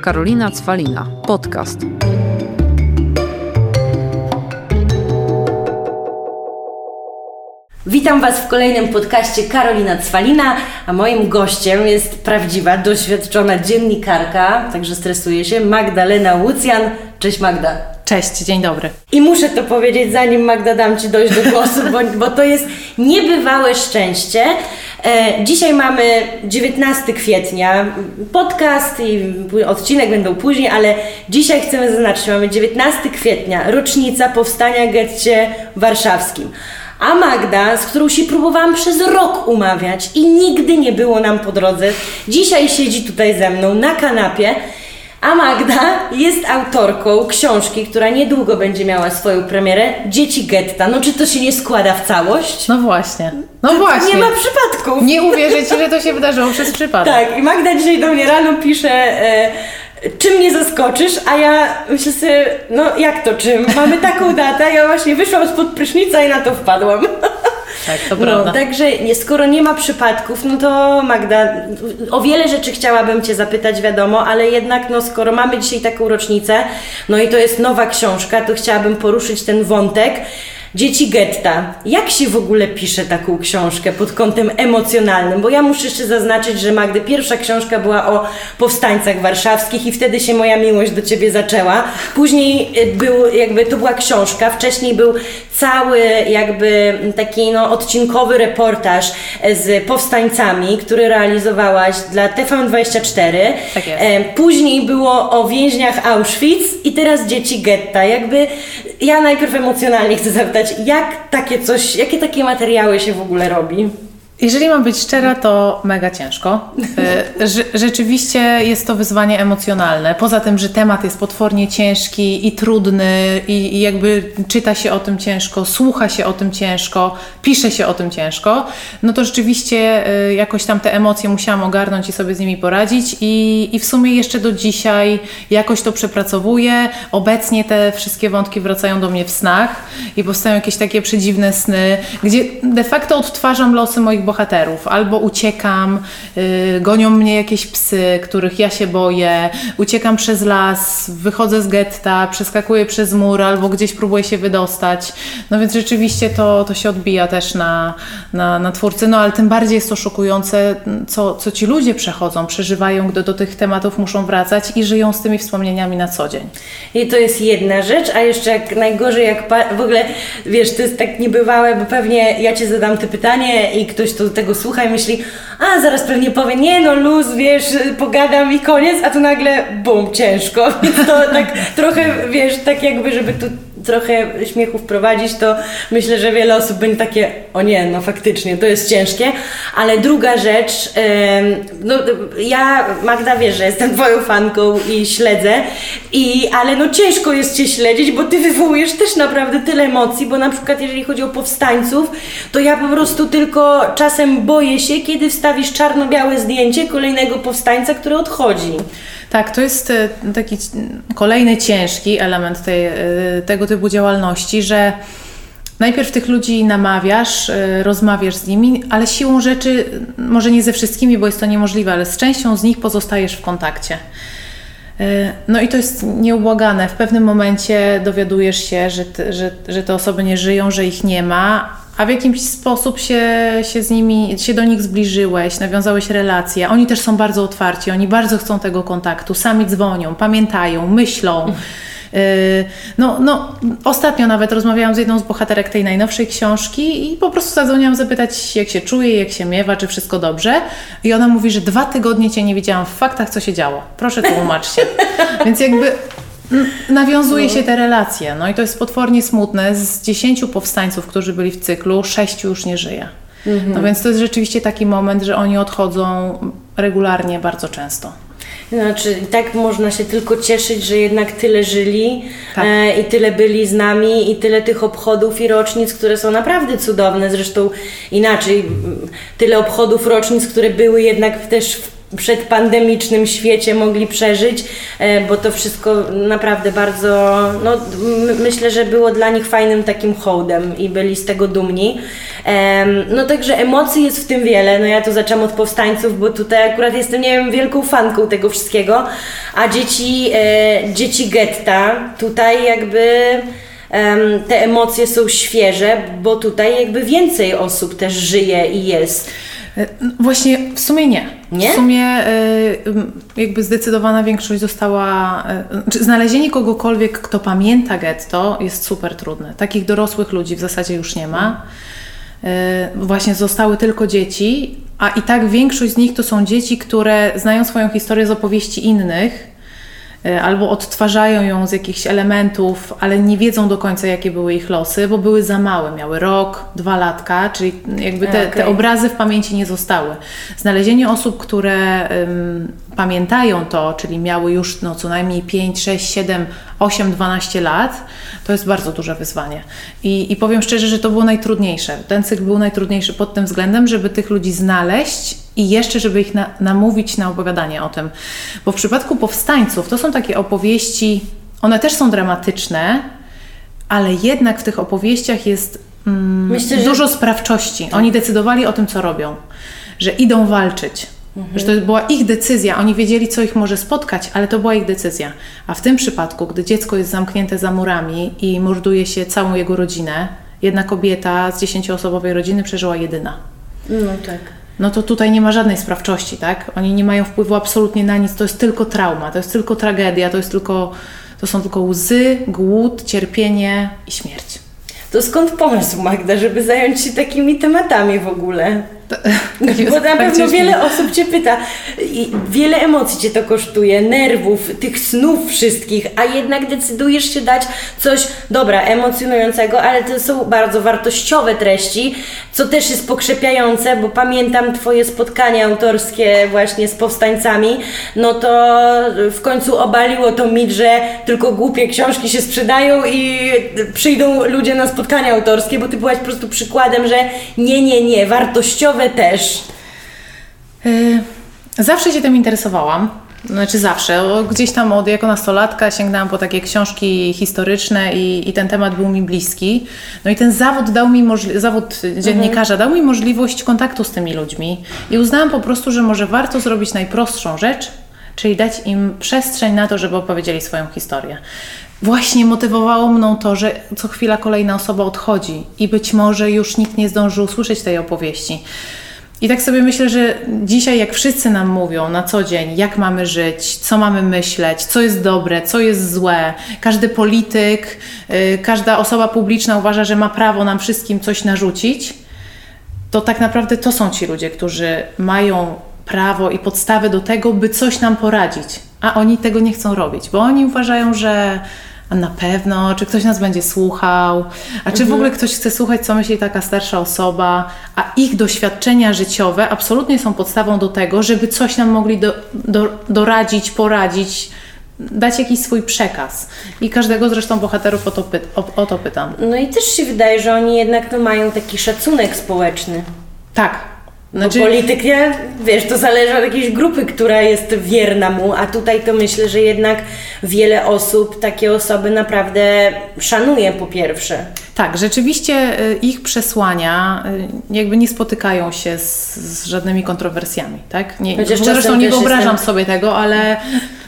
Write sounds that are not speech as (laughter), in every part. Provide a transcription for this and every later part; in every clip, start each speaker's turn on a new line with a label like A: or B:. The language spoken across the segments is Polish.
A: Karolina Cwalina. Podcast.
B: Witam Was w kolejnym podcaście Karolina Cwalina, a moim gościem jest prawdziwa, doświadczona dziennikarka, także stresuje się, Magdalena Łucjan. Cześć Magda.
C: Cześć, dzień dobry.
B: I muszę to powiedzieć, zanim Magda dam Ci dojść do głosu, bo, bo to jest niebywałe szczęście. E, dzisiaj mamy 19 kwietnia. Podcast i odcinek będą później, ale dzisiaj chcemy zaznaczyć, mamy 19 kwietnia, rocznica powstania getcie warszawskim. A Magda, z którą się próbowałam przez rok umawiać i nigdy nie było nam po drodze, dzisiaj siedzi tutaj ze mną na kanapie. A Magda jest autorką książki, która niedługo będzie miała swoją premierę, Dzieci Getta. No czy to się nie składa w całość?
C: No właśnie. No
B: To
C: właśnie.
B: Nie ma przypadków.
C: Nie uwierzycie, że to się wydarzyło przez przypadek.
B: Tak, i Magda dzisiaj do mnie rano pisze, e, czym mnie zaskoczysz, a ja myślę sobie, no jak to czym? Mamy taką datę, ja właśnie wyszłam spod prysznica i na to wpadłam. (laughs)
C: Tak, to
B: No,
C: prawda.
B: także nie, skoro nie ma przypadków, no to Magda, o wiele rzeczy chciałabym Cię zapytać, wiadomo, ale jednak no, skoro mamy dzisiaj taką rocznicę, no i to jest nowa książka, to chciałabym poruszyć ten wątek. Dzieci getta. Jak się w ogóle pisze taką książkę pod kątem emocjonalnym? Bo ja muszę jeszcze zaznaczyć, że Magdy, pierwsza książka była o powstańcach warszawskich i wtedy się moja miłość do Ciebie zaczęła. Później y, był jakby, to była książka, wcześniej był cały jakby taki no, odcinkowy reportaż z powstańcami, który realizowałaś dla TVN24.
C: Tak jest.
B: E, Później było o więźniach Auschwitz i teraz dzieci getta. Jakby ja najpierw emocjonalnie chcę zapytać, jak takie coś, jakie takie materiały się w ogóle robi?
C: Jeżeli mam być szczera, to mega ciężko. Y, rze- rzeczywiście jest to wyzwanie emocjonalne. Poza tym, że temat jest potwornie ciężki i trudny, i, i jakby czyta się o tym ciężko, słucha się o tym ciężko, pisze się o tym ciężko, no to rzeczywiście y, jakoś tam te emocje musiałam ogarnąć i sobie z nimi poradzić. I, i w sumie jeszcze do dzisiaj jakoś to przepracowuję. Obecnie te wszystkie wątki wracają do mnie w snach i powstają jakieś takie przedziwne sny, gdzie de facto odtwarzam losy moich bohaterów. Albo uciekam, y, gonią mnie jakieś psy, których ja się boję, uciekam przez las, wychodzę z getta, przeskakuję przez mur, albo gdzieś próbuję się wydostać. No więc rzeczywiście to, to się odbija też na, na, na twórcy. No ale tym bardziej jest to szokujące, co, co ci ludzie przechodzą, przeżywają, gdy do tych tematów muszą wracać i żyją z tymi wspomnieniami na co dzień.
B: I to jest jedna rzecz, a jeszcze jak najgorzej, jak w ogóle, wiesz, to jest tak niebywałe, bo pewnie ja Ci zadam te pytanie i ktoś tu tego słucha i myśli, a zaraz pewnie powie, nie no luz, wiesz, pogadam i koniec, a tu nagle bum, ciężko. (laughs) To tak trochę, wiesz, tak jakby, żeby tu trochę śmiechu wprowadzić, to myślę, że wiele osób będzie takie, o nie, no faktycznie, to jest ciężkie. Ale druga rzecz, no ja, Magda, wiesz, że jestem Twoją fanką i śledzę, i, ale no ciężko jest Cię śledzić, bo Ty wywołujesz też naprawdę tyle emocji, bo na przykład jeżeli chodzi o powstańców, to ja po prostu tylko czasem boję się, kiedy wstawisz czarno-białe zdjęcie kolejnego powstańca, który odchodzi.
C: Tak, to jest e, taki kolejny ciężki element tej, e, tego typu działalności, że najpierw tych ludzi namawiasz, e, rozmawiasz z nimi, ale siłą rzeczy, może nie ze wszystkimi, bo jest to niemożliwe, ale z częścią z nich pozostajesz w kontakcie. No i to jest nieubłagane. W pewnym momencie dowiadujesz się, że, że, że te osoby nie żyją, że ich nie ma, a w jakimś sposób się, się z nimi, się do nich zbliżyłeś, nawiązałeś relacje. Oni też są bardzo otwarci, oni bardzo chcą tego kontaktu, sami dzwonią, pamiętają, myślą. Yy, No, no, ostatnio nawet rozmawiałam z jedną z bohaterek tej najnowszej książki i po prostu zadzwoniłam zapytać, jak się czuje, jak się miewa, czy wszystko dobrze. I ona mówi, że dwa tygodnie Cię nie widziałam w faktach, co się działo. Proszę tłumaczcie. (laughs) Więc jakby nawiązuje się te relacje. No i to jest potwornie smutne. Z dziesięciu powstańców, którzy byli w cyklu, sześciu już nie żyje. No więc to jest rzeczywiście taki moment, że oni odchodzą regularnie, bardzo często.
B: Znaczy, tak można się tylko cieszyć, że jednak tyle żyli
C: Tak.
B: e, i tyle byli z nami i tyle tych obchodów i rocznic, które są naprawdę cudowne. Zresztą inaczej, tyle obchodów rocznic, które były jednak też w przedpandemicznym świecie mogli przeżyć, e, bo to wszystko naprawdę bardzo, no myślę, że było dla nich fajnym takim hołdem i byli z tego dumni. No także emocji jest w tym wiele, no ja tu zaczęłam od powstańców, bo tutaj akurat jestem, nie wiem, wielką fanką tego wszystkiego, a dzieci, e, dzieci getta tutaj jakby te emocje są świeże, bo tutaj jakby więcej osób też żyje i jest.
C: E, Właśnie w sumie nie.
B: Nie?
C: W sumie e, jakby zdecydowana większość została. e, czy Znalezienie kogokolwiek, kto pamięta getto, jest super trudne. Takich dorosłych ludzi w zasadzie już nie ma. Właśnie zostały tylko dzieci, a i tak większość z nich to są dzieci, które znają swoją historię z opowieści innych. E, Albo odtwarzają ją z jakichś elementów, ale nie wiedzą do końca, jakie były ich losy, bo były za małe. Miały rok, dwa latka, czyli jakby te, te
B: Okej.
C: obrazy w pamięci nie zostały. Znalezienie osób, które pamiętają to, czyli miały już no, co najmniej 5, 6, 7, 8, 12 lat, to jest bardzo duże wyzwanie. I, I powiem szczerze, że to było najtrudniejsze. Ten cykl był najtrudniejszy pod tym względem, żeby tych ludzi znaleźć i jeszcze, żeby ich na, namówić na opowiadanie o tym. Bo w przypadku powstańców to są takie opowieści, one też są dramatyczne, ale jednak w tych opowieściach jest mm,
B: Myślę, że-
C: dużo sprawczości. Oni decydowali o tym, co robią, że idą walczyć.
B: Mhm.
C: Że to była ich decyzja, oni wiedzieli, co ich może spotkać, ale to była ich decyzja. A w tym przypadku, gdy dziecko jest zamknięte za murami i morduje się całą jego rodzinę, jedna kobieta z dziesięcioosobowej rodziny przeżyła jedyna.
B: No tak.
C: No to tutaj nie ma żadnej sprawczości, tak? Oni nie mają wpływu absolutnie na nic, to jest tylko trauma, to jest tylko tragedia, to jest tylko, to są tylko łzy, głód, cierpienie i śmierć.
B: To skąd pomysł Magda, żeby zająć się takimi tematami w ogóle? No, (laughs) bo na pewno wiele osób Cię pyta i wiele emocji Cię to kosztuje, nerwów, tych snów wszystkich, a jednak decydujesz się dać coś, dobra, emocjonującego, ale to są bardzo wartościowe treści, co też jest pokrzepiające, bo pamiętam Twoje spotkania autorskie właśnie z powstańcami, no to w końcu obaliło to mit, że tylko głupie książki się sprzedają i przyjdą ludzie na spotkania autorskie, bo Ty byłaś po prostu przykładem, że nie, nie, nie, wartościowe też.
C: Y, Zawsze się tym interesowałam. Znaczy zawsze. Gdzieś tam od jako nastolatka sięgnęłam po takie książki historyczne i, i ten temat był mi bliski. No i ten zawód dał mi zawód dziennikarza dał mi możliwość kontaktu z tymi ludźmi i uznałam po prostu, że może warto zrobić najprostszą rzecz, czyli dać im przestrzeń na to, żeby opowiedzieli swoją historię. Właśnie motywowało mną to, że co chwila kolejna osoba odchodzi i być może już nikt nie zdążył usłyszeć tej opowieści. I tak sobie myślę, że dzisiaj, jak wszyscy nam mówią na co dzień, jak mamy żyć, co mamy myśleć, co jest dobre, co jest złe, każdy polityk, yy, każda osoba publiczna uważa, że ma prawo nam wszystkim coś narzucić, to tak naprawdę to są ci ludzie, którzy mają prawo i podstawy do tego, by coś nam poradzić, a oni tego nie chcą robić, bo oni uważają, że a na pewno, czy ktoś nas będzie słuchał, a czy w ogóle ktoś chce słuchać, co myśli taka starsza osoba, a ich doświadczenia życiowe absolutnie są podstawą do tego, żeby coś nam mogli do, do, doradzić, poradzić, dać jakiś swój przekaz. I każdego zresztą bohaterów o to, py, o, o to pytam.
B: No i też się wydaje, że oni jednak no, mają taki szacunek społeczny.
C: Tak.
B: Znaczy... Bo polityk, nie, wiesz, to zależy od jakiejś grupy, która jest wierna mu, a tutaj to myślę, że jednak wiele osób takie osoby naprawdę szanuje po pierwsze.
C: Tak, rzeczywiście y, ich przesłania y, jakby nie spotykają się z, z żadnymi kontrowersjami, tak? Nie,
B: Chociaż
C: zresztą nie wyobrażam
B: jestem-
C: sobie tego, ale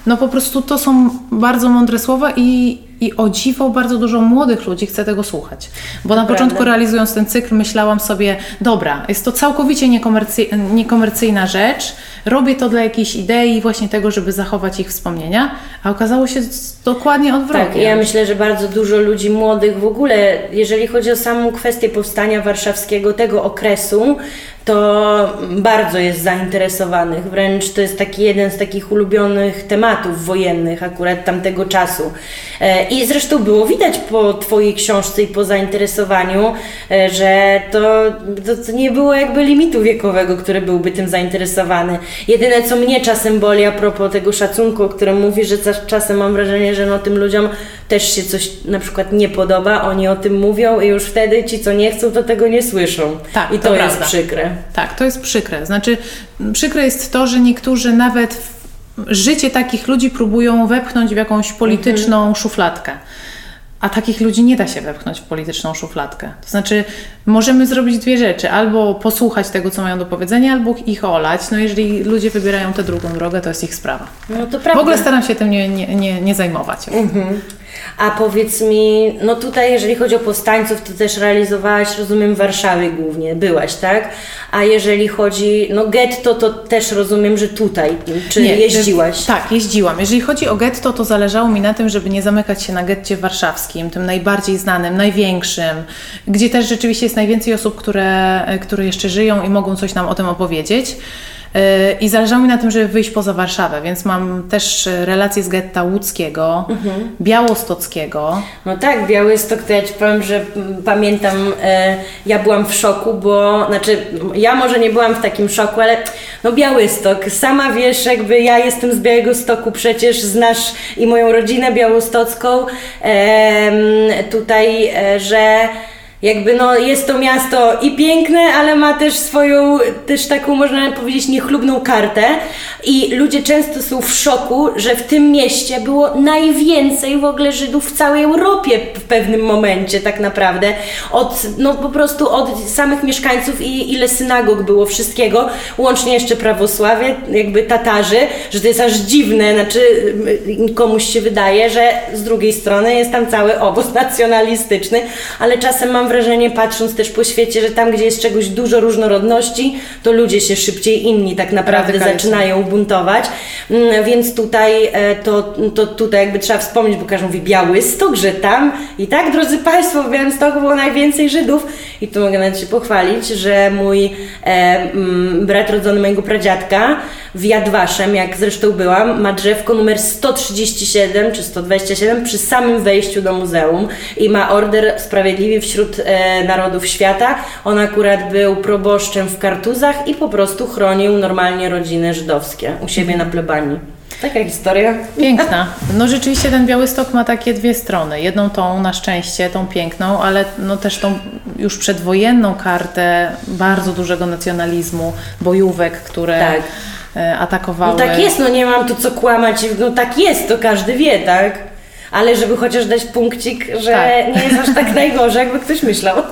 C: no po prostu to są bardzo mądre słowa i, i o dziwo bardzo dużo młodych ludzi chce tego słuchać. Bo na początku realizując ten cykl myślałam sobie, dobra, jest to całkowicie niekomercy- niekomercyjna rzecz, robię to dla jakiejś idei właśnie tego, żeby zachować ich wspomnienia, a okazało się dokładnie odwrotnie.
B: Tak, ja myślę, że bardzo dużo ludzi młodych w ogóle, jeżeli chodzi o samą kwestię powstania warszawskiego, tego okresu, to bardzo jest zainteresowanych. Wręcz to jest taki jeden z takich ulubionych tematów wojennych akurat tamtego czasu. I zresztą było widać po Twojej książce i po zainteresowaniu, e, że to, to, to nie było jakby limitu wiekowego, który byłby tym zainteresowany. Jedyne, co mnie czasem boli a propos tego szacunku, o którym mówisz, że czas- czasem mam wrażenie, że no tym ludziom też się coś na przykład nie podoba, oni o tym mówią i już wtedy ci, co nie chcą, to tego nie słyszą.
C: Tak,
B: I
C: to
B: to, jest przykre.
C: Tak, to jest przykre. Znaczy, przykre jest to, że niektórzy nawet życie takich ludzi próbują wepchnąć w jakąś polityczną
B: Mhm.
C: szufladkę. A takich ludzi nie da się wepchnąć w polityczną szufladkę. To znaczy, możemy zrobić dwie rzeczy: albo posłuchać tego, co mają do powiedzenia, albo ich olać. No, jeżeli ludzie wybierają tę drugą drogę, to jest ich sprawa.
B: No to
C: W
B: prawda.
C: ogóle staram się tym nie, nie, nie, nie zajmować.
B: A powiedz mi, no tutaj jeżeli chodzi o powstańców, to też realizowałaś, rozumiem, w Warszawie głównie, byłaś, tak? A jeżeli chodzi, no getto, to też rozumiem, że tutaj, czy
C: Nie,
B: jeździłaś?
C: Tak, jeździłam. Jeżeli chodzi o getto, to zależało mi na tym, żeby nie zamykać się na getcie warszawskim, tym najbardziej znanym, największym, gdzie też rzeczywiście jest najwięcej osób, które, które jeszcze żyją i mogą coś nam o tym opowiedzieć. I zależało mi na tym, żeby wyjść poza Warszawę, więc mam też relacje z getta łódzkiego, białostockiego.
B: No tak, Białystok, to ja Ci powiem, że pamiętam, e, ja byłam w szoku, bo, znaczy, ja może nie byłam w takim szoku, ale no Białystok, sama wiesz, jakby ja jestem z Białego Stoku, przecież znasz i moją rodzinę białostocką, em, tutaj, e, że jakby no jest to miasto i piękne, ale ma też swoją, też taką można powiedzieć niechlubną kartę i ludzie często są w szoku, że w tym mieście było najwięcej w ogóle Żydów w całej Europie w pewnym momencie tak naprawdę. Od, no po prostu od samych mieszkańców i ile synagog było, wszystkiego, łącznie jeszcze prawosławie, jakby Tatarzy, że to jest aż dziwne, znaczy komuś się wydaje, że z drugiej strony jest tam cały obóz (laughs) nacjonalistyczny, ale czasem mam wrażenie, patrząc też po świecie, że tam, gdzie jest czegoś dużo różnorodności, to ludzie się szybciej inni tak naprawdę zaczynają buntować. Mm, Więc tutaj e, to, to tutaj jakby trzeba wspomnieć, bo każdy mówi Białystok, że tam i tak, drodzy Państwo, w Białymstoku było najwięcej Żydów i tu mogę nawet się pochwalić, że mój e, mm, brat rodzony mojego pradziadka w Jadwaszem, jak zresztą byłam, ma drzewko numer 137 czy 127 przy samym wejściu do muzeum i ma order Sprawiedliwi wśród e, narodów świata. On akurat był proboszczem w Kartuzach i po prostu chronił normalnie rodziny żydowskie u siebie na plebanii. Taka historia.
C: Piękna. No rzeczywiście ten Białystok ma takie dwie strony. Jedną tą na szczęście, tą piękną, ale no też tą już przedwojenną kartę bardzo dużego nacjonalizmu, bojówek, które
B: Tak.
C: E, atakowały.
B: No tak jest, no nie mam tu co kłamać, no tak jest, to każdy wie, tak? Ale żeby chociaż dać punkcik, że
C: Tak.
B: nie jest aż tak najgorzej, jakby ktoś myślał. (laughs)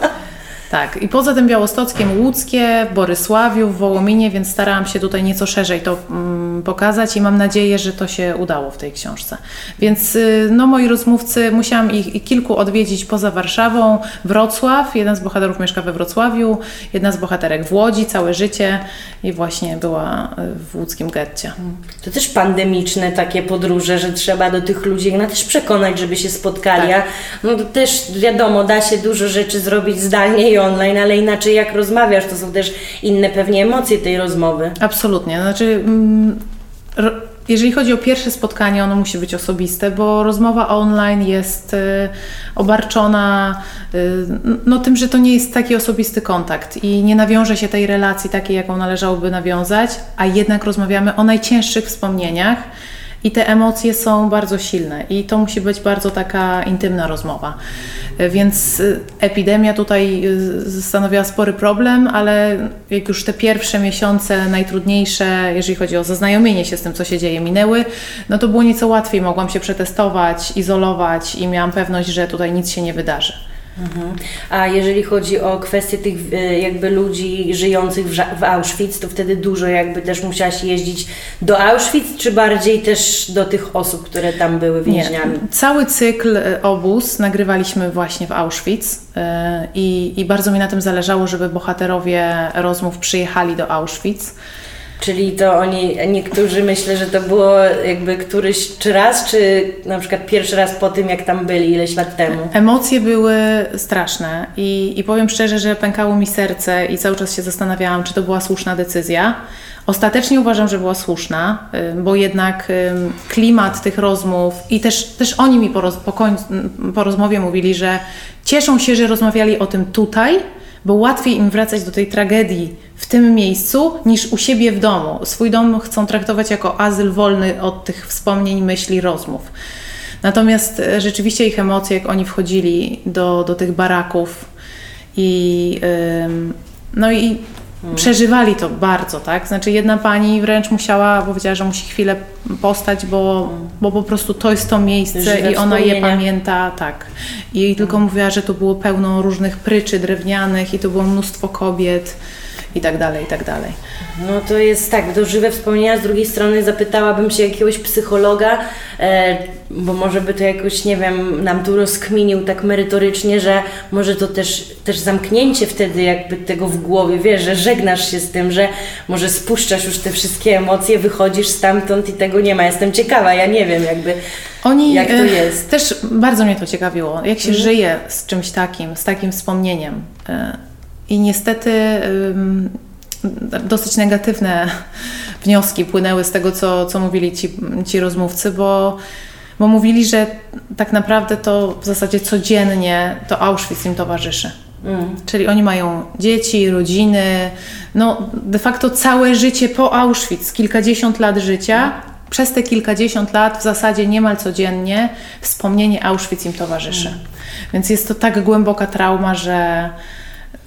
C: Tak, i poza tym Białostockiem Łódzkie, Borysławiu, w Wołominie, więc starałam się tutaj nieco szerzej to mm, pokazać i mam nadzieję, że to się udało w tej książce. Więc y, no, moi rozmówcy, musiałam ich, ich kilku odwiedzić poza Warszawą. Wrocław, jeden z bohaterów mieszka we Wrocławiu, jedna z bohaterek w Łodzi, całe życie i właśnie była y, w łódzkim getcie.
B: To też pandemiczne takie podróże, że trzeba do tych ludzi no, też przekonać, żeby się spotkali.
C: Tak.
B: No to też wiadomo, da się dużo rzeczy zrobić zdalnie i online, ale inaczej jak rozmawiasz, to są też inne pewnie emocje tej rozmowy.
C: Absolutnie. Znaczy, mm, jeżeli chodzi o pierwsze spotkanie, ono musi być osobiste, bo rozmowa online jest y, obarczona y, no, tym, że to nie jest taki osobisty kontakt i nie nawiąże się tej relacji takiej, jaką należałoby nawiązać, a jednak rozmawiamy o najcięższych wspomnieniach. I te emocje są bardzo silne, i to musi być bardzo taka intymna rozmowa. Y, Więc y, epidemia tutaj y, stanowiła spory problem, ale jak już te pierwsze miesiące najtrudniejsze, jeżeli chodzi o zaznajomienie się z tym, co się dzieje, minęły, no to było nieco łatwiej. Mogłam się przetestować, izolować i miałam pewność, że tutaj nic się nie wydarzy.
B: A jeżeli chodzi o kwestię tych e, jakby ludzi żyjących w, Auschwitz, to wtedy dużo jakby też musiałaś jeździć do Auschwitz, czy bardziej też do tych osób, które tam były więźniami?
C: Cały cykl e, obóz nagrywaliśmy właśnie w Auschwitz e, i, i bardzo mi na tym zależało, żeby bohaterowie rozmów przyjechali do Auschwitz.
B: Czyli to oni, niektórzy myślę, że to było jakby któryś czy raz, czy na przykład pierwszy raz po tym, jak tam byli ileś lat temu?
C: Emocje były straszne i, i powiem szczerze, że pękało mi serce i cały czas się zastanawiałam, czy to była słuszna decyzja. Ostatecznie uważam, że była słuszna, bo jednak klimat tych rozmów i też, też oni mi po, roz, po, koń, po rozmowie mówili, że cieszą się, że rozmawiali o tym tutaj, bo łatwiej im wracać do tej tragedii w tym miejscu niż u siebie w domu. Swój dom chcą traktować jako azyl wolny od tych wspomnień, myśli, rozmów. Natomiast e, rzeczywiście ich emocje, jak oni wchodzili do, do tych baraków i, ym, no i. Przeżywali to bardzo, tak? Znaczy jedna pani wręcz musiała, powiedziała, że musi chwilę postać, bo, hmm. bo po prostu to jest to miejsce Żywe i ona je pamięta, tak. I tylko mówiła, że to było pełno różnych pryczy drewnianych i to było mnóstwo kobiet i tak dalej, i tak dalej.
B: No to jest tak, to żywe wspomnienia. Z drugiej strony zapytałabym się jakiegoś psychologa, e, bo może by to jakoś, nie wiem, nam tu rozkminił tak merytorycznie, że może to też, też zamknięcie wtedy jakby tego w głowie, wiesz, że żegnasz się z tym, że może spuszczasz już te wszystkie emocje, wychodzisz stamtąd i tego nie ma. Jestem ciekawa, ja nie wiem jakby, Oni, jak to e, jest.
C: Też bardzo mnie to ciekawiło, jak się mhm. żyje z czymś takim, z takim wspomnieniem. I niestety dosyć negatywne wnioski płynęły z tego, co, co mówili ci, ci rozmówcy, bo, bo mówili, że tak naprawdę to w zasadzie codziennie to Auschwitz im towarzyszy. Mm. Czyli oni mają dzieci, rodziny, no de facto całe życie po Auschwitz, kilkadziesiąt lat życia. Przez te kilkadziesiąt lat w zasadzie niemal codziennie wspomnienie Auschwitz im towarzyszy. Mm. Więc jest to tak głęboka trauma, że,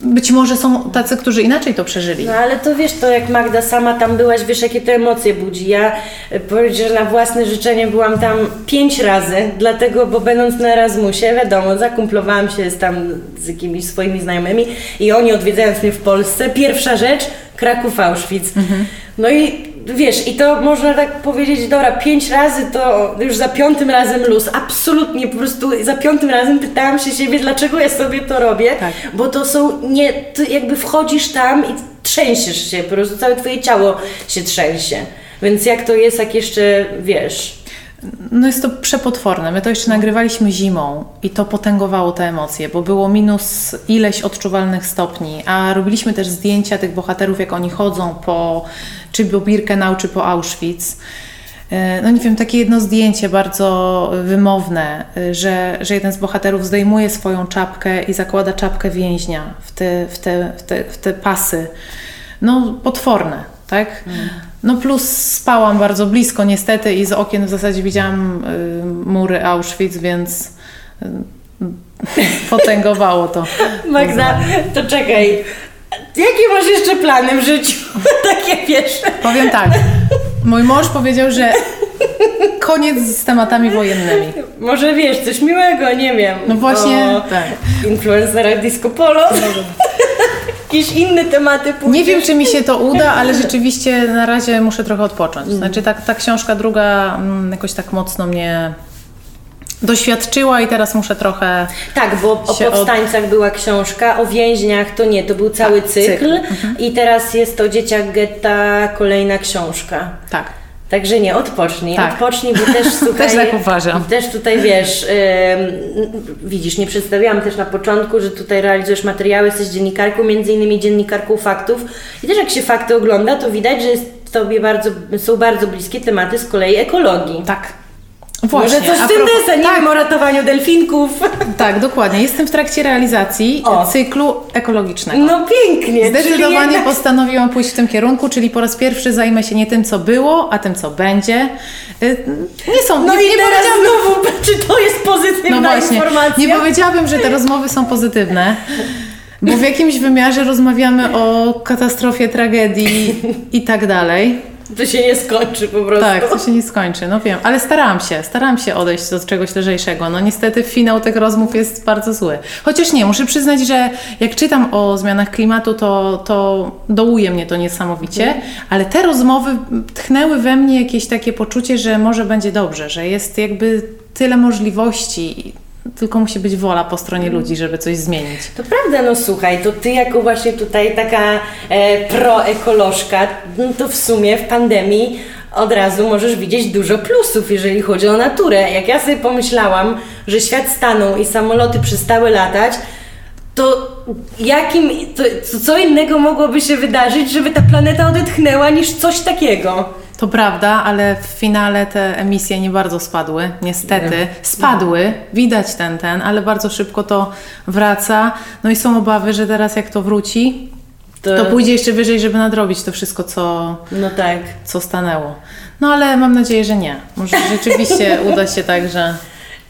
C: być może są tacy, którzy inaczej to przeżyli.
B: No ale to wiesz, to jak Magda sama tam byłaś, wiesz jakie to emocje budzi. Ja e, powiem że na własne życzenie byłam tam pięć razy, dlatego, bo będąc na Erasmusie, wiadomo, zakumplowałam się z tam z jakimiś swoimi znajomymi i oni odwiedzając mnie w Polsce, pierwsza rzecz, Kraków Auschwitz. Mhm. No i wiesz, i to można tak powiedzieć, dobra, pięć razy to już za piątym razem luz. Absolutnie, po prostu za piątym razem pytałam się siebie, dlaczego ja sobie to robię, tak. bo to są nie, ty jakby wchodzisz tam i trzęsiesz się, po prostu całe twoje ciało się trzęsie. Więc jak to jest, jak jeszcze, wiesz,
C: no jest to przepotworne. My to jeszcze nagrywaliśmy zimą i to potęgowało te emocje, bo było minus ileś odczuwalnych stopni, a robiliśmy też zdjęcia tych bohaterów, jak oni chodzą po czy po Birkenau, czy po Auschwitz. E, no nie wiem, takie jedno zdjęcie bardzo wymowne, e, że, że jeden z bohaterów zdejmuje swoją czapkę i zakłada czapkę więźnia w te, w te, w te, w te pasy. No potworne, tak? Mm. No plus spałam bardzo blisko niestety i z okien w zasadzie widziałam y, mury Auschwitz, więc y, potęgowało to. (laughs)
B: Magda, to czekaj. Jakie masz jeszcze plany w życiu? (laughs) Takie wiesz.
C: Powiem tak. Mój mąż powiedział, że koniec z tematami wojennymi.
B: Może wiesz, coś miłego, nie wiem.
C: No właśnie, o tak.
B: influencerach disco polo. (laughs) Jakieś inne tematy
C: pójdziesz. Nie wiem, czy mi się to uda, ale rzeczywiście na razie muszę trochę odpocząć. Znaczy ta, ta książka druga mm, jakoś tak mocno mnie doświadczyła i teraz muszę trochę.
B: Tak, bo o powstańcach od... była książka, o więźniach to nie, to był cały tak, cykl, cykl. Mhm. i teraz jest to Dzieciak Getta, kolejna książka.
C: Tak.
B: Także nie, odpocznij, tak. odpocznij, bo też (laughs) tutaj...
C: też tak uważam.
B: Też tutaj, wiesz, yy, widzisz, nie przedstawiałam też na początku, że tutaj realizujesz materiały, jesteś dziennikarką, między innymi dziennikarką faktów i też jak się fakty ogląda, to widać, że jest Tobie bardzo, są bardzo bliskie tematy z kolei ekologii.
C: Tak.
B: Właśnie, Może coś w tym nie tak. wiem, o ratowaniu delfinków.
C: Tak, dokładnie. Jestem w trakcie realizacji o. cyklu ekologicznego.
B: No pięknie.
C: Zdecydowanie jednak... postanowiłam pójść w tym kierunku, czyli po raz pierwszy zajmę się nie tym, co było, a tym, co będzie. Y, nie są...
B: No
C: nie,
B: i nie teraz znowu, (laughs) czy to jest pozytywna no właśnie, informacja?
C: Nie powiedziałabym, że te rozmowy są pozytywne. Bo w jakimś wymiarze rozmawiamy o katastrofie, tragedii i tak dalej.
B: To się nie skończy po prostu.
C: Tak, to się nie skończy, no wiem, ale starałam się, starałam się odejść od czegoś lżejszego. No niestety finał tych rozmów jest bardzo zły. Chociaż nie, muszę przyznać, że jak czytam o zmianach klimatu, to, to dołuje mnie to niesamowicie, ale te rozmowy tchnęły we mnie jakieś takie poczucie, że może będzie dobrze, że jest jakby tyle możliwości tylko musi być wola po stronie ludzi, żeby coś zmienić.
B: To prawda, no słuchaj, to ty jako właśnie tutaj taka e, proekolożka, no to w sumie w pandemii od razu możesz widzieć dużo plusów, jeżeli chodzi o naturę. Jak ja sobie pomyślałam, że świat stanął i samoloty przestały latać, to jakim, to, co innego mogłoby się wydarzyć, żeby ta planeta odetchnęła niż coś takiego?
C: To prawda, ale w finale te emisje nie bardzo spadły. Niestety spadły, widać ten, ten, ale bardzo szybko to wraca. No i są obawy, że teraz jak to wróci,
B: To-
C: to pójdzie jeszcze wyżej, żeby nadrobić to wszystko, co,
B: No tak.
C: co stanęło. No ale mam nadzieję, że nie. Może rzeczywiście (laughs) uda się tak, że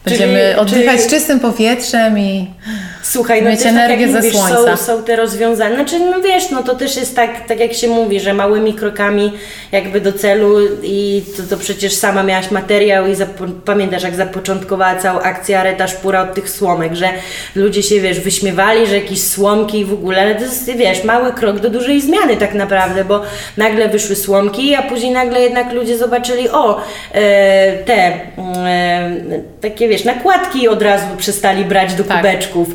B: Czyli-
C: będziemy oddychać
B: czyli-
C: czystym powietrzem i
B: Słuchaj, no
C: Mieć
B: też
C: energię
B: tak
C: ze
B: mówisz,
C: słońca.
B: Są, są te rozwiązania. Znaczy, no wiesz, no to też jest tak, tak jak się mówi, że małymi krokami jakby do celu i to, to przecież sama miałaś materiał i pamiętasz, jak zapoczątkowała całą akcję Areta Szpura od tych słomek, że ludzie się, wiesz, wyśmiewali, że jakieś słomki i w ogóle, ale to jest, wiesz, mały krok do dużej zmiany tak naprawdę, bo nagle wyszły słomki, a później nagle jednak ludzie zobaczyli, o, e, te e, takie, wiesz, nakładki od razu przestali brać do
C: Tak.
B: kubeczków.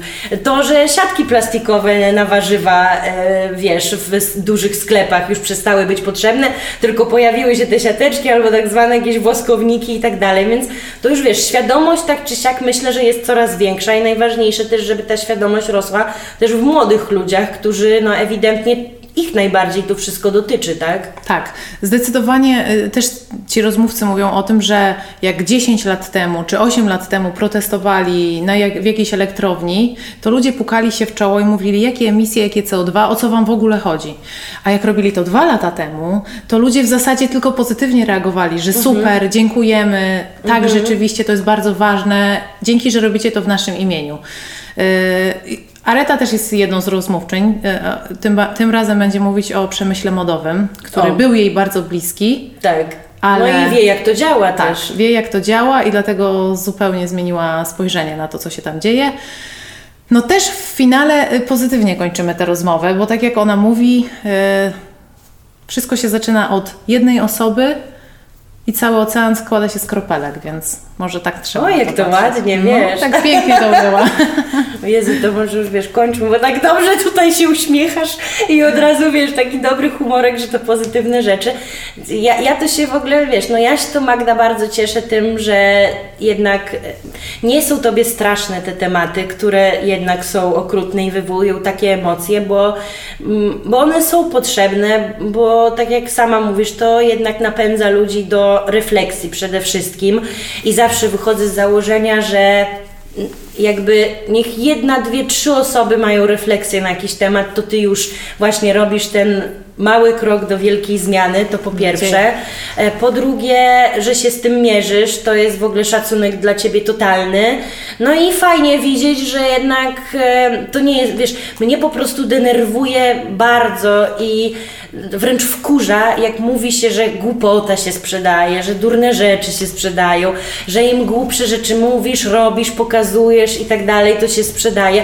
B: To, że siatki plastikowe na warzywa, e, wiesz, w dużych sklepach już przestały być potrzebne, tylko pojawiły się te siateczki albo tak zwane jakieś woskowniki i tak dalej, więc to już wiesz, świadomość tak czy siak myślę, że jest coraz większa i najważniejsze też, żeby ta świadomość rosła też w młodych ludziach, którzy no ewidentnie ich najbardziej to wszystko dotyczy, tak?
C: Tak, zdecydowanie y, też ci rozmówcy mówią o tym, że jak 10 lat temu czy 8 lat temu protestowali na jak, w jakiejś elektrowni, to ludzie pukali się w czoło i mówili, jakie emisje, jakie CO2, o co wam w ogóle chodzi. A jak robili to dwa lata temu, to ludzie w zasadzie tylko pozytywnie reagowali, że super, dziękujemy, tak, rzeczywiście to jest bardzo ważne, dzięki, że robicie to w naszym imieniu. Y, Areta też jest jedną z rozmówczyń. y, Tym, ba- tym razem będzie mówić o przemyśle modowym, który
B: O.
C: był jej bardzo bliski.
B: Tak.
C: Ale-
B: No i wie, jak to działa
C: Tak,
B: też.
C: wie jak to działa i dlatego zupełnie zmieniła spojrzenie na to, co się tam dzieje. No też w finale y, pozytywnie kończymy tę rozmowę, bo tak jak ona mówi, wszystko się zaczyna od jednej osoby i cały ocean składa się z kropelek, więc może tak trzeba
B: O, jak to
C: patrzeć.
B: ładnie,
C: no,
B: wiesz.
C: Tak pięknie to było. (laughs)
B: Jezu, to może już wiesz, kończmy, bo tak dobrze tutaj się uśmiechasz i od razu wiesz, taki dobry humorek, że to pozytywne rzeczy. Ja, ja to się w ogóle, wiesz, no ja się to Magda bardzo cieszę tym, że jednak e, nie są Tobie straszne te tematy, które jednak są okrutne i wywołują takie emocje, bo, mm, bo one są potrzebne, bo tak jak sama mówisz, to jednak napędza ludzi do refleksji przede wszystkim. I zawsze wychodzę z założenia, że jakby niech jedna, dwie, trzy osoby mają refleksję na jakiś temat, to ty już właśnie robisz ten mały krok do wielkiej zmiany, to po pierwsze. E, Po drugie, że się z tym mierzysz, to jest w ogóle szacunek dla ciebie totalny. No i fajnie widzieć, że jednak e, to nie jest, wiesz, mnie po prostu denerwuje bardzo i wręcz wkurza, jak mówi się, że głupota się sprzedaje, że durne rzeczy się sprzedają, że im głupsze rzeczy mówisz, robisz, pokazujesz i tak dalej, to się sprzedaje.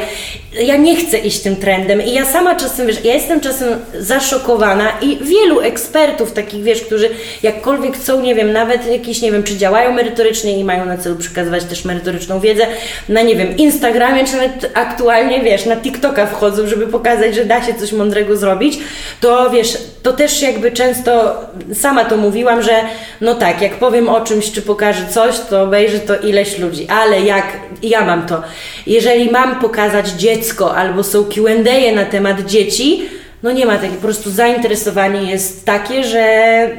B: Ja nie chcę iść tym trendem i ja sama czasem, wiesz, ja jestem czasem zaszokowana i wielu ekspertów takich, wiesz, którzy jakkolwiek chcą, nie wiem, nawet jakieś, nie wiem, czy działają merytorycznie i mają na celu przekazywać też merytoryczną wiedzę, na, nie wiem, Instagramie, czy nawet aktualnie, wiesz, na TikToka wchodzą, żeby pokazać, że da się coś mądrego zrobić, to wiesz, to też jakby często, sama to mówiłam, że no tak, jak powiem o czymś, czy pokażę coś, to obejrzy to ileś ludzi, ale jak ja mam to, jeżeli mam pokazać dziecko, albo są Q&A na temat dzieci, no nie ma takiego, po prostu zainteresowanie jest takie, że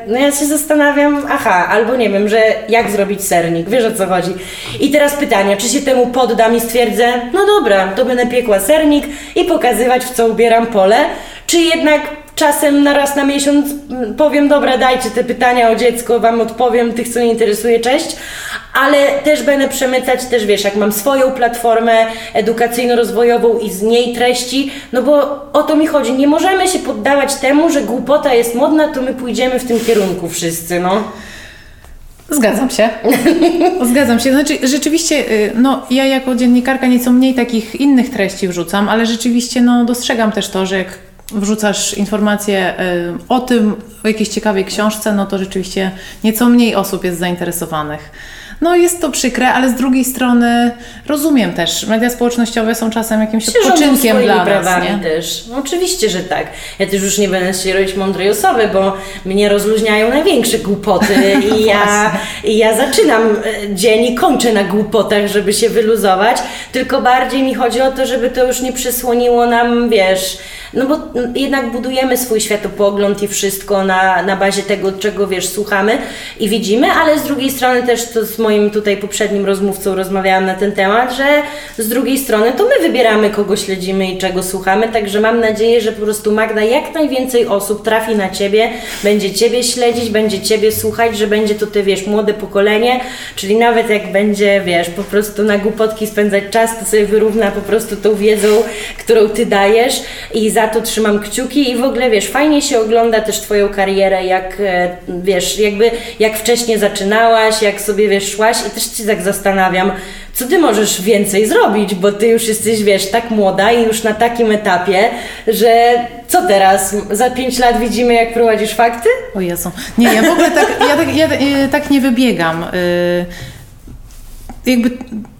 B: no ja się zastanawiam, aha, albo nie wiem, że jak zrobić sernik, wiesz o co chodzi. I teraz pytanie, czy się temu poddam i stwierdzę, no dobra, to będę piekła sernik i pokazywać w co ubieram pole, czy jednak czasem na raz na miesiąc mm, powiem, dobra, dajcie te pytania o dziecko, Wam odpowiem, tych co mnie interesuje, cześć, ale też będę przemycać też, wiesz, jak mam swoją platformę edukacyjno-rozwojową i z niej treści, no bo o to mi chodzi, nie możemy się poddawać temu, że głupota jest modna, to my pójdziemy w tym kierunku wszyscy, no.
C: Zgadzam się. (laughs) Zgadzam się. Znaczy, rzeczywiście, y, no, ja jako dziennikarka nieco mniej takich innych treści wrzucam, ale rzeczywiście no, dostrzegam też to, że jak wrzucasz informacje y, o tym, o jakiejś ciekawej książce, no to rzeczywiście nieco mniej osób jest zainteresowanych. No jest to przykre, ale z drugiej strony rozumiem też, media społecznościowe są czasem jakimś
B: rządzą
C: odpoczynkiem dla nas, nie?
B: też. No, oczywiście, że tak. Ja też już nie będę się robić mądrej osoby, bo mnie rozluźniają największe głupoty (laughs) i ja, i ja zaczynam e, dzień i kończę na głupotach, żeby się wyluzować, tylko bardziej mi chodzi o to, żeby to już nie przysłoniło nam, wiesz, no bo jednak budujemy swój światopogląd i wszystko na, na bazie tego, czego, wiesz, słuchamy i widzimy, ale z drugiej strony też to z moim tutaj poprzednim rozmówcą rozmawiałam na ten temat, że z drugiej strony to my wybieramy, kogo śledzimy i czego słuchamy, także mam nadzieję, że po prostu Magda jak najwięcej osób trafi na Ciebie, będzie Ciebie śledzić, będzie Ciebie słuchać, że będzie to Ty, wiesz, młode pokolenie, czyli nawet jak będzie, wiesz, po prostu na głupotki spędzać czas, to sobie wyrówna po prostu tą wiedzą, którą Ty dajesz i za to trzymam kciuki i w ogóle, wiesz, fajnie się ogląda też Twoją karierę, jak, e, wiesz, jakby, jak wcześniej zaczynałaś, jak sobie, wiesz, szłaś i też Cię tak zastanawiam, co Ty możesz więcej zrobić, bo Ty już jesteś, wiesz, tak młoda i już na takim etapie, że co teraz? Za pięć lat widzimy, jak prowadzisz fakty?
C: O Jezu. Nie, ja w ogóle tak, ja tak, ja, y, tak nie wybiegam. Y, jakby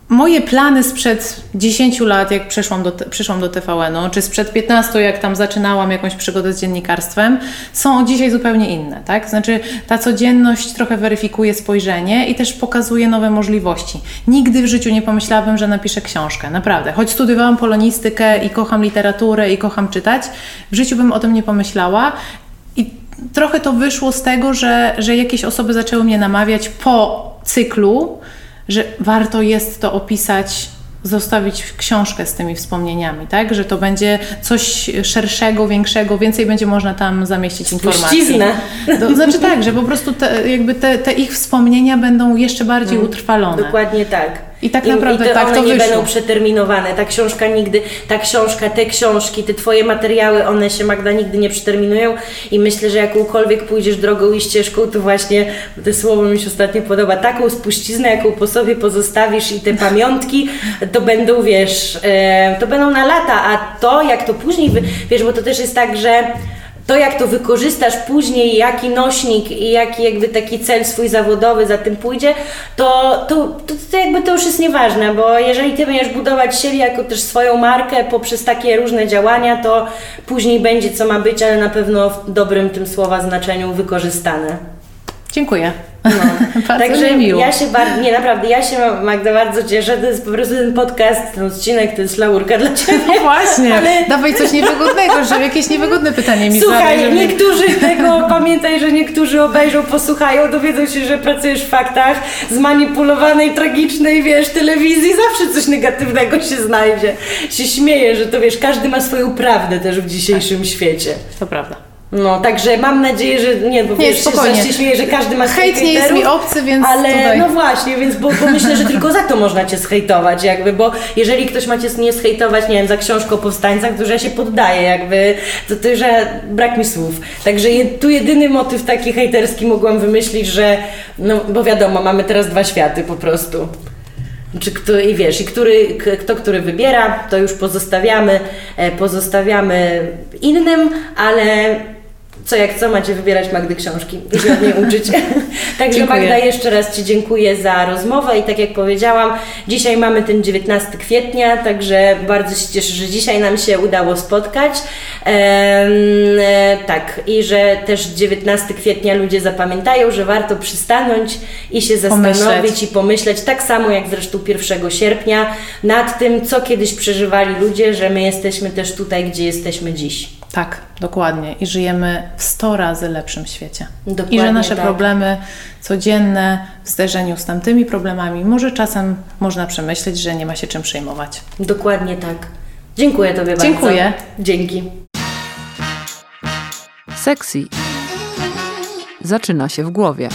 C: moje plany sprzed 10 lat, jak przeszłam do, przyszłam do TVN-u, czy sprzed 15, jak tam zaczynałam jakąś przygodę z dziennikarstwem, są dzisiaj zupełnie inne, tak? Znaczy ta codzienność trochę weryfikuje spojrzenie i też pokazuje nowe możliwości. Nigdy w życiu nie pomyślałabym, że napiszę książkę, naprawdę. Choć studiowałam polonistykę i kocham literaturę i kocham czytać, w życiu bym o tym nie pomyślała i trochę to wyszło z tego, że, że jakieś osoby zaczęły mnie namawiać po cyklu, że warto jest to opisać, zostawić książkę z tymi wspomnieniami, tak? Że to będzie coś szerszego, większego, więcej będzie można tam zamieścić informacji.
B: Spuściznę. (laughs)
C: To znaczy tak, że po prostu te, jakby te, te ich wspomnienia będą jeszcze bardziej utrwalone.
B: Dokładnie tak.
C: I tak naprawdę
B: i te
C: tak
B: one
C: to
B: nie
C: wyszło.
B: będą przeterminowane. Ta książka nigdy, ta książka, te książki, te Twoje materiały, one się Magda nigdy nie przeterminują i myślę, że jakąkolwiek pójdziesz drogą i ścieżką, to właśnie to słowo mi się ostatnio podoba, taką spuściznę, jaką po sobie pozostawisz i te pamiątki, to będą, wiesz, e, to będą na lata, a to jak to później, wiesz, bo to też jest tak, że to jak to wykorzystasz później, jaki nośnik i jaki jakby taki cel swój zawodowy za tym pójdzie, to, to, to, to jakby to już jest nieważne, bo jeżeli Ty będziesz budować siebie jako też swoją markę poprzez takie różne działania, to później będzie co ma być, ale na pewno w dobrym tym słowa znaczeniu wykorzystane.
C: Dziękuję.
B: No. (laughs) Także
C: mi miło.
B: ja się bardzo, nie naprawdę, ja się Magda bardzo cieszę, to jest po prostu ten podcast, ten odcinek, to jest laurka dla Ciebie.
C: No właśnie,
B: Ale-
C: dawaj coś niewygodnego, żeby jakieś niewygodne pytanie mi
B: Słuchaj,
C: żeby...
B: niektórzy (laughs) tego, pamiętaj, że niektórzy obejrzą, posłuchają, dowiedzą się, że pracujesz w faktach, zmanipulowanej, tragicznej, wiesz, telewizji, zawsze coś negatywnego się znajdzie. Się śmieję, że to wiesz, każdy ma swoją prawdę też w dzisiejszym świecie.
C: To prawda.
B: No, także mam nadzieję, że nie, bo
C: Nie,
B: wiesz,
C: spokojnie.
B: się śmieję, że każdy ma
C: Hejt nie jest mi obcy, więc
B: Ale
C: tutaj-
B: no właśnie, więc bo, bo myślę, że tylko za to można Cię zhejtować jakby, bo jeżeli ktoś ma Cię nie zhejtować, nie wiem, za książkę o powstańcach, to że ja się poddaję jakby, to, to że brak mi słów. Także je, tu jedyny motyw taki hejterski mogłam wymyślić, że no bo wiadomo, mamy teraz dwa światy po prostu. Czy kto, I wiesz, i który, kto który wybiera, to już pozostawiamy, e, pozostawiamy innym, ale co jak co, macie wybierać Magdy książki i się od niej (laughs) uczyć. (laughs) Także
C: Dziękuję.
B: Magda, jeszcze raz Ci dziękuję za rozmowę i tak jak powiedziałam, dzisiaj mamy ten 19 kwietnia, także bardzo się cieszę, że dzisiaj nam się udało spotkać. Em, e, tak, i że też 19 kwietnia ludzie zapamiętają, że warto przystanąć i się zastanowić
C: Pomyśleć.
B: i pomyśleć, tak samo jak zresztą 1 sierpnia, nad tym, co kiedyś przeżywali ludzie, że my jesteśmy też tutaj, gdzie jesteśmy dziś.
C: Tak, dokładnie. I żyjemy w 100 razy lepszym świecie.
B: Dokładnie
C: I że nasze
B: tak.
C: problemy codzienne w zderzeniu z tamtymi problemami, może czasem można przemyśleć, że nie ma się czym przejmować.
B: Dokładnie tak. Dziękuję Tobie bardzo.
C: Dziękuję.
B: Dzięki.
A: Sexy zaczyna się w głowie.